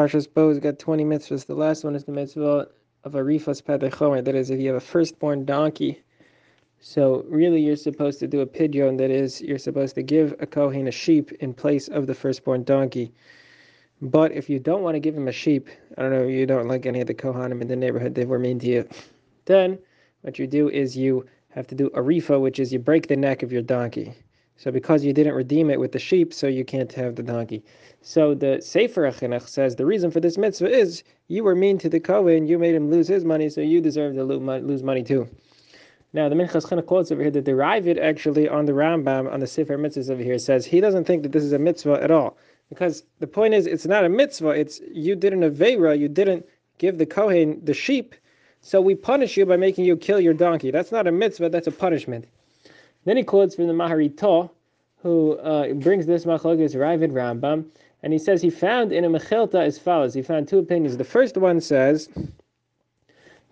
Parshas Bo has got 20 mitzvahs. The last one is the mitzvah of arifas chomer. That is, if you have a firstborn donkey. So really, you're supposed to do a pidyon. That is, you're supposed to give a kohen a sheep in place of the firstborn donkey. But if you don't want to give him a sheep, I don't know, you don't like any of the kohanim in the neighborhood, they were mean to you, then what you do is you have to do a rifa, which is you break the neck of your donkey. So because you didn't redeem it with the sheep, so you can't have the donkey. So the Sefer HaChinuch says the reason for this mitzvah is you were mean to the Kohen, you made him lose his money, so you deserve to lose money too. Now the Minchas Chinuch quotes over here that the Raavad actually on the Rambam on the Sefer Mitzvahs over here says he doesn't think that this is a mitzvah at all because the point is it's not a mitzvah. It's you did an avera, you didn't give the Kohen the sheep, so we punish you by making you kill your donkey. That's not a mitzvah. That's a punishment. Then he quotes from the Maharita, who uh, brings this machlokes Raavad Rambam, and he says he found in a Mechilta as follows. He found two opinions. The first one says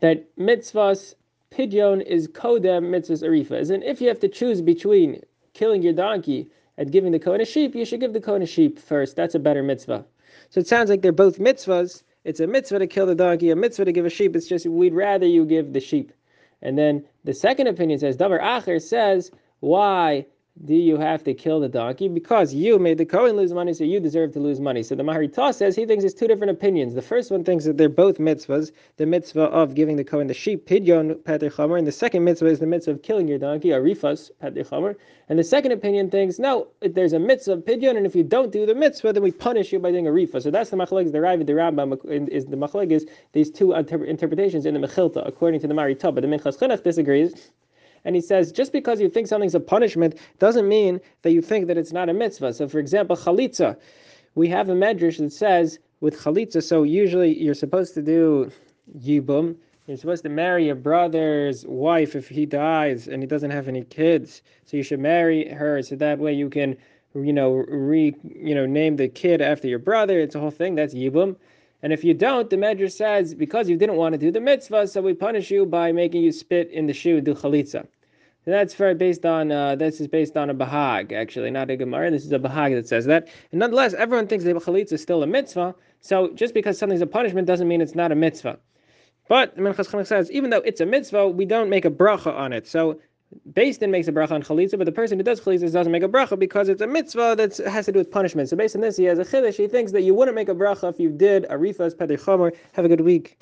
that mitzvahs pidyon is kodem mitzvahs arifa. As in, if you have to choose between killing your donkey and giving the Kohen a sheep, you should give the Kohen a sheep first. That's a better mitzvah. So it sounds like they're both mitzvahs. It's a mitzvah to kill the donkey, a mitzvah to give a sheep. It's just we'd rather you give the sheep. And then the second opinion says, Davar Acher says, why do you have to kill the donkey? Because you made the Kohen lose money, so you deserve to lose money. So the Maharita says he thinks it's two different opinions. The first one thinks that they're both mitzvahs. The mitzvah of giving the Kohen the sheep, pidyon pater chomer, and the second mitzvah is the mitzvah of killing your donkey, arifas pater chomer. And the second opinion thinks, no, there's a mitzvah of pidyon, and if you don't do the mitzvah, then we punish you by doing a rifa. So that's the machlek, the the Rambam uh, is the machlek is these two interpretations in the Mechilta, according to the Maharita. But the Minchas Chinuch disagrees and he says just because you think something's a punishment doesn't mean that you think that it's not a mitzvah. So, for example, chalitza, we have a medrash that says with chalitza. So usually you're supposed to do yibum. You're supposed to marry your brother's wife if he dies and he doesn't have any kids. So you should marry her so that way you can, you know, re, you know, name the kid after your brother. It's a whole thing. That's yibum. And if you don't, the Medrash says, because you didn't want to do the mitzvah, so we punish you by making you spit in the shoe, do chalitza. So that's for based on uh, this is based on a bahag actually, not a gemara. This is a bahag that says that. And nonetheless, everyone thinks that chalitza is still a mitzvah. So just because something's a punishment doesn't mean it's not a mitzvah. But Minchas Chinuch says even though it's a mitzvah, we don't make a bracha on it. So Din makes a bracha on chalitza, but the person who does chalitza doesn't make a bracha because it's a mitzvah that has to do with punishment. So based on this, he has a chiddush. He thinks that you wouldn't make a bracha if you did arifas rifas pater chomer. Have a good week.